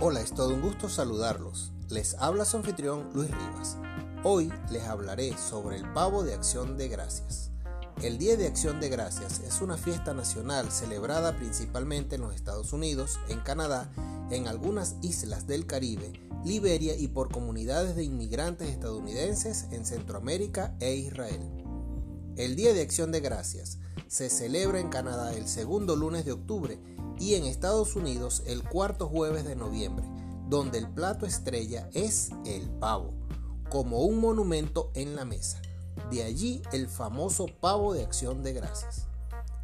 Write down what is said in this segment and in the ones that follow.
Hola, es todo un gusto saludarlos. Les habla su anfitrión Luis Rivas. Hoy les hablaré sobre el pavo de acción de gracias. El Día de Acción de Gracias es una fiesta nacional celebrada principalmente en los Estados Unidos, en Canadá, en algunas islas del Caribe, Liberia y por comunidades de inmigrantes estadounidenses en Centroamérica e Israel. El Día de Acción de Gracias se celebra en Canadá el segundo lunes de octubre y en Estados Unidos el cuarto jueves de noviembre, donde el plato estrella es el pavo, como un monumento en la mesa. De allí el famoso pavo de acción de gracias.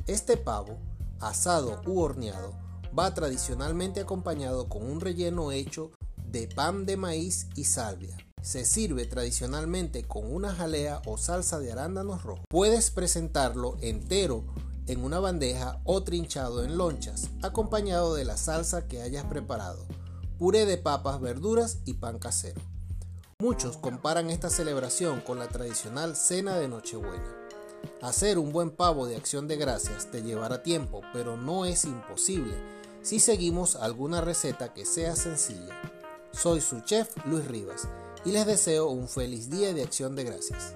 Este pavo, asado u horneado, va tradicionalmente acompañado con un relleno hecho de pan de maíz y salvia. Se sirve tradicionalmente con una jalea o salsa de arándanos rojos. Puedes presentarlo entero en una bandeja o trinchado en lonchas, acompañado de la salsa que hayas preparado, puré de papas, verduras y pan casero. Muchos comparan esta celebración con la tradicional cena de Nochebuena. Hacer un buen pavo de acción de gracias te llevará tiempo, pero no es imposible si seguimos alguna receta que sea sencilla. Soy su chef Luis Rivas y les deseo un feliz día de acción de gracias.